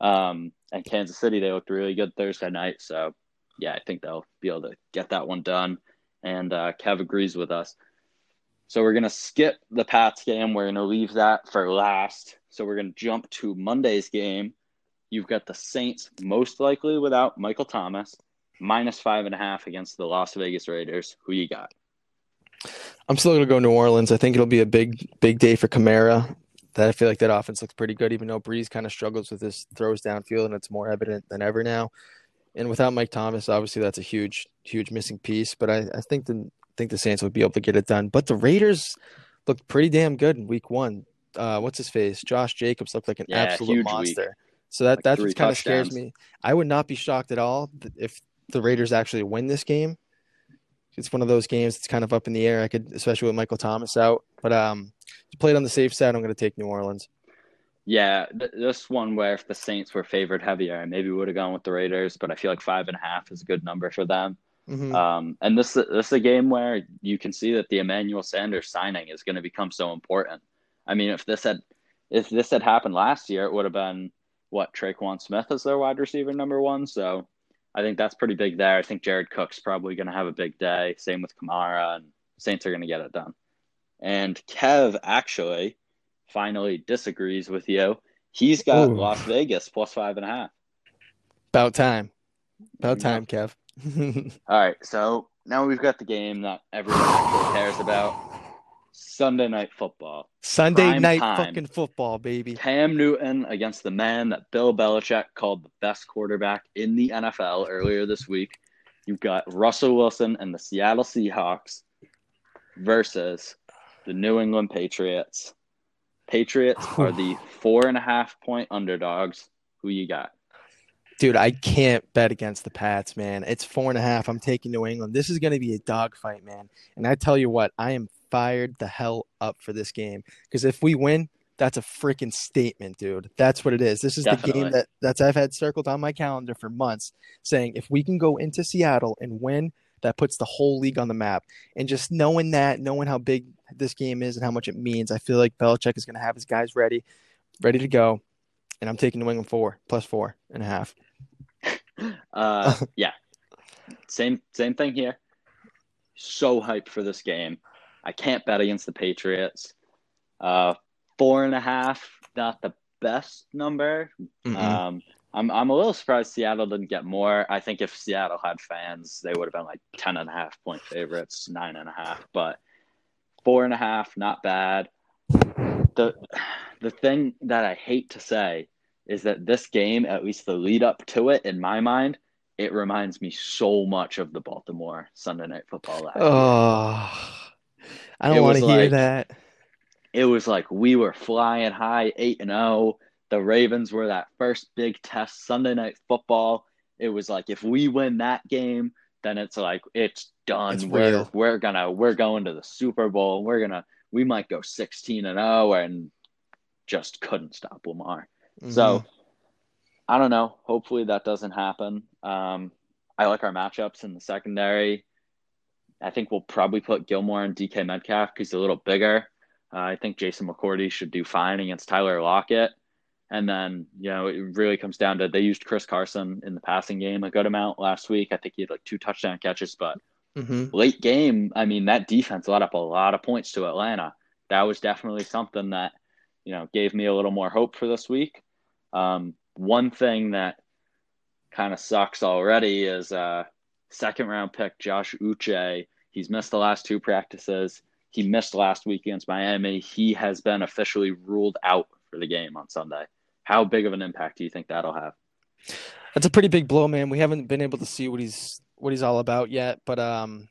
Um, and Kansas City, they looked really good Thursday night. So, yeah, I think they'll be able to get that one done. And uh, Kev agrees with us. So we're going to skip the Pats game. We're going to leave that for last. So we're going to jump to Monday's game. You've got the Saints most likely without Michael Thomas, minus five and a half against the Las Vegas Raiders. Who you got? I'm still gonna go New Orleans. I think it'll be a big, big day for Kamara. That I feel like that offense looks pretty good, even though Brees kind of struggles with his throws downfield, and it's more evident than ever now. And without Mike Thomas, obviously that's a huge, huge missing piece. But I, I think the think the Saints would be able to get it done. But the Raiders looked pretty damn good in Week One. Uh, what's his face? Josh Jacobs looked like an Yeah, absolute monster. So that Like that's what kind of scares me. I would not be shocked at all if the Raiders actually win this game. It's one of those games that's kind of up in the air. I could, especially with Michael Thomas out. But um, to play it on the safe side, I'm going to take New Orleans. Yeah, th- this one where if the Saints were favored heavier, I maybe would have gone with the Raiders, but I feel like five and a half is a good number for them. Mhm. Um, and this this is a game where you can see that the Emmanuel Sanders signing is going to become so important. I mean, if this had if this had happened last year, it would have been what Tre'Quan Smith as their wide receiver number one. So I think that's pretty big there. I think Jared Cook's probably going to have a big day. Same with Kamara, and Saints are going to get it done. And Kev actually finally disagrees with you. He's got Ooh. Las Vegas plus five and a half. About time. About Yeah. time, Kev. All right, so now we've got the game that everyone actually cares about. Sunday night football. Sunday Prime night time. fucking football, baby. Cam Newton against the man that Bill Belichick called the best quarterback in the NFL earlier this week. You've got Russell Wilson and the Seattle Seahawks versus the New England Patriots. Patriots are the four and a half point underdogs. Who you got? Dude, I can't bet against the Pats, man. It's four and a half. I'm taking New England. This is going to be a dogfight, man. And I tell you what, I am fired the hell up for this game because if we win, that's a freaking statement, dude. That's what it is. This is the game that that's I've had circled on my calendar for months, saying if we can go into Seattle and win, that puts the whole league on the map. And just knowing that, knowing how big this game is and how much it means, I feel like Belichick is going to have his guys ready, ready to go. And I'm taking New England four plus four and a half. Uh, yeah, same same thing here. So hyped for this game. I can't bet against the Patriots. Uh, four and a half, not the best number. Mm-mm. Um, I'm I'm a little surprised Seattle didn't get more. I think if Seattle had fans, they would have been like 10 and a half point favorites, nine and a half, but four and a half, not bad. The the thing that I hate to say is that this game, at least the lead up to it, in my mind, it reminds me so much of the Baltimore Sunday night football last year. Oh, I don't want to hear like- that. it was like we were flying high, eight and zero. The Ravens were that first big test Sunday night football. It was like if we win that game, then it's like it's done. It's we're real. we're gonna we're going to the Super Bowl. We're gonna we might go sixteen and zero and just couldn't stop Lamar. So Mhm. I don't know. Hopefully that doesn't happen. Um, I like our matchups in the secondary. I think we'll probably put Gilmore and DK Metcalf because he's a little bigger. Uh, I think Jason McCourty should do fine against Tyler Lockett. And then, you know, it really comes down to they used Chris Carson in the passing game a good amount last week. I think he had like two touchdown catches, but Mhm. late game, I mean, that defense let up a lot of points to Atlanta. That was definitely something that, you know, gave me a little more hope for this week. Um, one thing that kind of sucks already is uh, second round pick Josh Uche. He's missed the last two practices. He missed last week against Miami. He has been officially ruled out for the game on Sunday. How big of an impact do you think that'll have? That's a pretty big blow, man. We haven't been able to see what he's what he's all about yet, but um,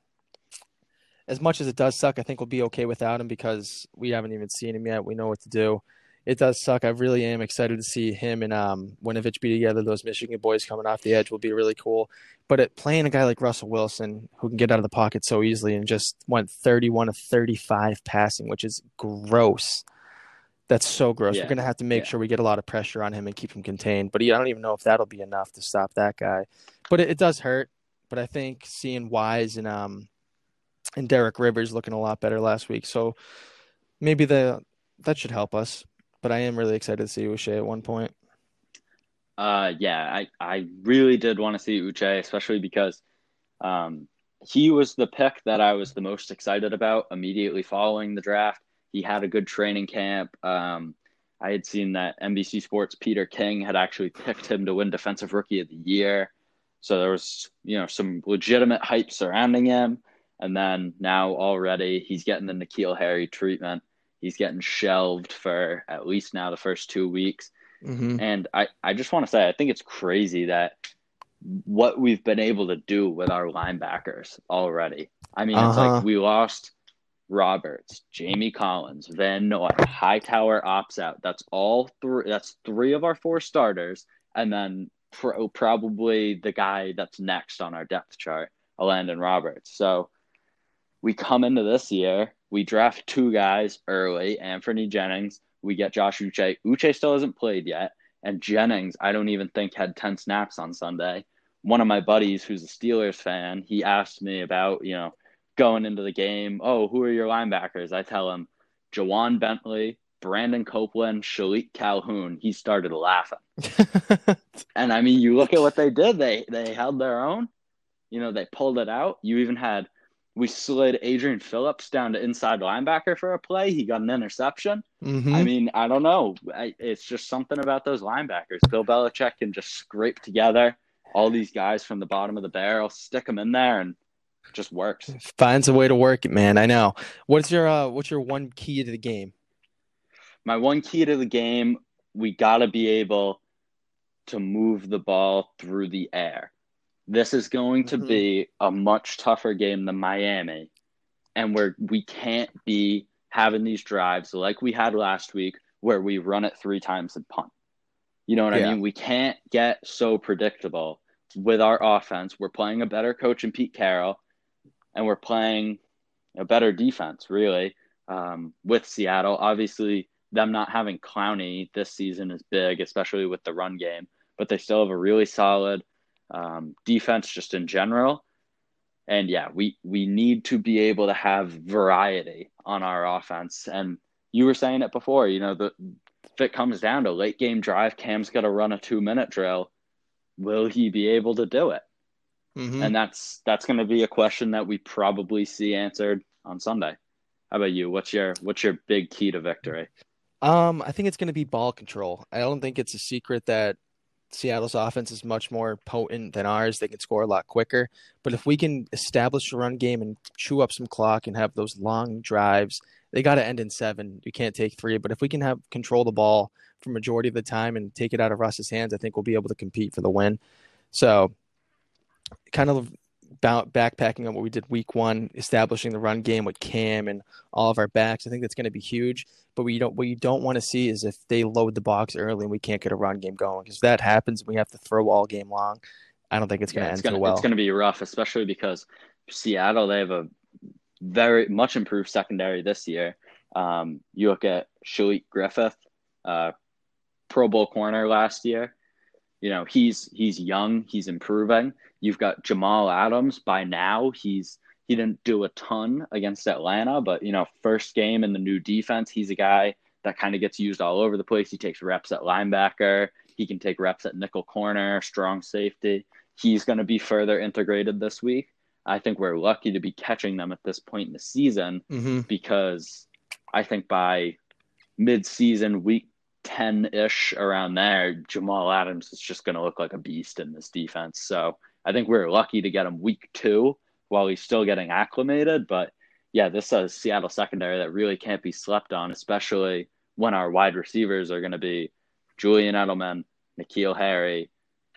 as much as it does suck, I think we'll be okay without him because we haven't even seen him yet. We know what to do. It does suck. I really am excited to see him and um, Winovich be together. Those Michigan boys coming off the edge will be really cool. But it, playing a guy like Russell Wilson, who can get out of the pocket so easily and just went 31 of 35 passing, which is gross. That's so gross. Yeah. We're going to have to make Yeah. sure we get a lot of pressure on him and keep him contained. But yeah, I don't even know if that'll be enough to stop that guy. But it, it does hurt. But I think seeing Wise and um and Derek Rivers looking a lot better last week, so maybe the that should help us. But I am really excited to see Uche at one point. Uh, yeah, I, I really did want to see Uche, especially because um, he was the pick that I was the most excited about immediately following the draft. He had a good training camp. Um, I had seen that NBC Sports Peter King had actually picked him to win Defensive Rookie of the Year. So there was, you know, some legitimate hype surrounding him. And then now already he's getting the N'Keal Harry treatment. He's getting shelved for at least now the first two weeks. Mm-hmm. And I, I just want to say, I think it's crazy that what we've been able to do with our linebackers already. I mean, it's Uh-huh. like we lost Roberts, Jamie Collins, Van Noy, Hightower opts out. That's all three. That's three of our four starters, and then pro- probably the guy that's next on our depth chart, Landon Roberts. So we come into this year, we draft two guys early, Anfernee Jennings. We get Josh Uche. Uche still hasn't played yet, and Jennings, I don't even think had ten snaps on Sunday. One of my buddies, who's a Steelers fan, he asked me about you know going into the game. Oh, who are your linebackers? I tell him Ja'Whaun Bentley, Brandon Copeland, Shilique Calhoun. He started laughing. And I mean, you look at what they did. They they held their own. You know, they pulled it out. You even had we slid Adrian Phillips down to inside linebacker for a play. He got an interception. mm-hmm. I mean, I don't know. I, it's just something about those linebackers. Bill Belichick can just scrape together all these guys from the bottom of the barrel, stick them in there, and just works. Finds a way to work it, man. I know. What's your uh what's your one key to the game? My one key to the game, we got to be able to move the ball through the air. This is going to Mhm. be a much tougher game than Miami. And where we can't be having these drives like we had last week where we run it three times and punt. You know what Yeah. I mean? We can't get so predictable with our offense. We're playing a better coach in Pete Carroll, and we're playing a better defense, really, um, with Seattle. Obviously, them not having Clowney this season is big, especially with the run game, but they still have a really solid um, defense just in general. And yeah, we, we need to be able to have variety on our offense. And you were saying it before, you know, the, if it comes down to late game drive, Cam's got to run a two minute drill. Will he be able to do it? Mm-hmm. And that's that's going to be a question that we probably see answered on Sunday. How about you? What's your what's your big key to victory? Um, I think it's going to be ball control. I don't think it's a secret that Seattle's offense is much more potent than ours. They can score a lot quicker. But if we can establish a run game and chew up some clock and have those long drives, they got to end in seven. You can't take three. But if we can have control the ball for majority of the time and take it out of Russ's hands, I think we'll be able to compete for the win. So, kind of ba- backpacking on what we did week one, establishing the run game with Cam and all of our backs. I think that's going to be huge. But we don't what you don't want to see is if they load the box early and we can't get a run game going. Because if that happens, we have to throw all game long. I don't think it's going Yeah, to end gonna so well. it's gonna be rough, especially because Seattle they have a very much improved secondary this year. Um, you look at Shaquill Griffin, uh, Pro Bowl corner last year. You know he's he's young, he's improving. You've got Jamal Adams. By now, he's he didn't do a ton against Atlanta, but you know first game in the new defense, he's a guy that kind of gets used all over the place. He takes reps at linebacker. He can take reps at nickel corner, strong safety. He's going to be further integrated this week. I think we're lucky to be catching them at this point in the season hmm because I think by mid-season, week ten ish, around there, Jamal Adams is just going to look like a beast in this defense. So I think we're lucky to get him week two while he's still getting acclimated. But yeah, this is a Seattle secondary that really can't be slept on, especially when our wide receivers are going to be Julian Edelman, N'Keal Harry,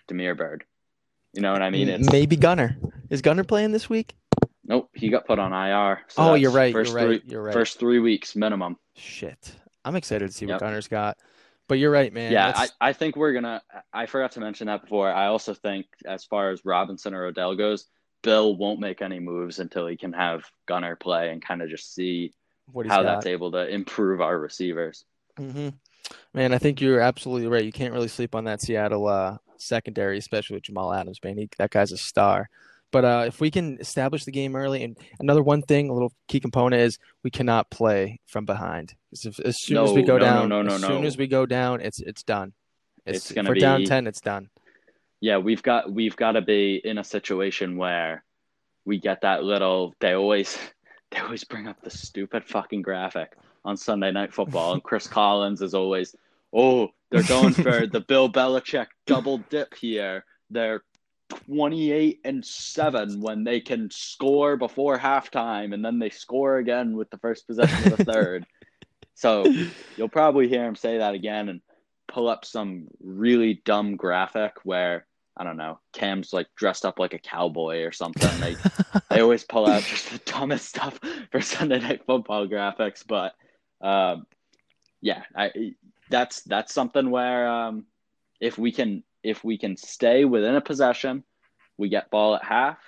Damiere Byrd. You know what I mean? It's Maybe Gunner is Gunner playing this week? nope. He got put on IR. So oh, you're right. First You're right. three, You're right. First three weeks minimum. Shit, I'm excited to see what Yep. Gunner's got. But you're right, man. yeah, I, That's- I think we're gonna. I forgot to mention that before. I also think, as far as Robinson or Odell goes, Bill won't make any moves until he can have Gunner play and kind of just see what he's how got. that's able to improve our receivers. hmm Man, I think you're absolutely right. You can't really sleep on that Seattle uh, secondary, especially with Jamal Adams, man. He, that guy's a star. But uh, if we can establish the game early, and another one thing, a little key component is we cannot play from behind. if, as soon as we No, go no, no, down, no, no, as no. soon as we go down, it's it's done. It's, It's gonna we're down ten, it's done. Yeah, we've got we've got to be in a situation where we get that little. They always they always bring up the stupid fucking graphic on Sunday Night Football, and Chris Collins is always, oh, they're going for the Bill Belichick double dip here. They're 28 and 7 when they can score before halftime and then they score again with the first possession of the third. so you'll probably hear him say that again and pull up some really dumb graphic where I don't know, Cam's like dressed up like a cowboy or something. They they always pull out just the dumbest stuff for Sunday Night Football graphics, but um, yeah, I that's that's something where um, if we can if we can stay within a possession, we get ball at half,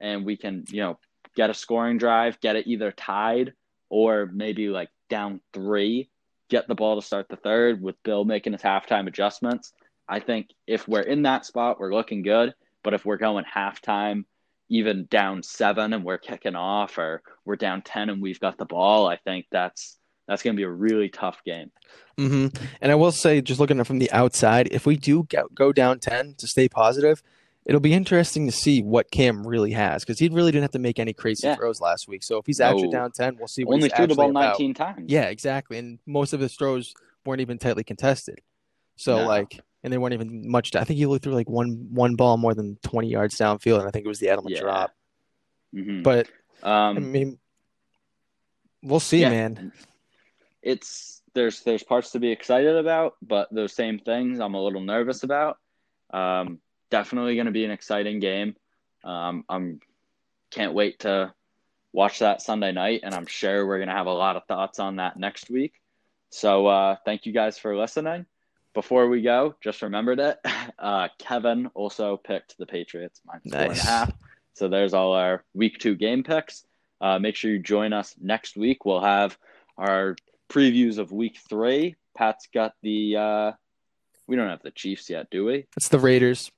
and we can you know get a scoring drive, get it either tied or maybe like down three, get the ball to start the third with Bill making his halftime adjustments. I think if we're in that spot, we're looking good. But if we're going halftime, even down seven and we're kicking off, or we're down ten and we've got the ball, I think that's that's going to be a really tough game. hmm And I will say, just looking at it from the outside, if we do go, down 10 to stay positive, it'll be interesting to see what Cam really has because he really didn't have to make any crazy Yeah. throws last week. So if he's actually No. down 10, we'll see what Only he's threw the ball actually about. 19 times. Yeah, exactly. And most of his throws weren't even tightly contested. So No. like, and they weren't even much. I think he only threw like one one ball more than 20 yards downfield, and I think it was the Edelman Yeah. drop. Mhm. But I um, mean, we'll see, yeah, man. It's there's there's parts to be excited about, but those same things I'm a little nervous about. Um, definitely going to be an exciting game. Um, I'm can't wait to watch that Sunday night, and I'm sure we're going to have a lot of thoughts on that next week. So uh, thank you guys for listening. Before we go, just remembered it. Uh, Kevin also picked the Patriots minus four and a Nice. half. So there's all our week two game picks. Uh, make sure you join us next week. We'll have our previews of week three. Pat's got the uh, we don't have the Chiefs yet, do we? It's the Raiders.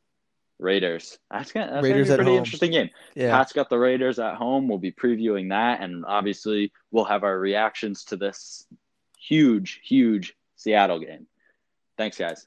Raiders. That's gonna, that's Raiders gonna at be a pretty home. interesting game. Yeah. Pat's got the Raiders at home. We'll be previewing that, and obviously we'll have our reactions to this huge, huge Seattle game. Thanks, guys.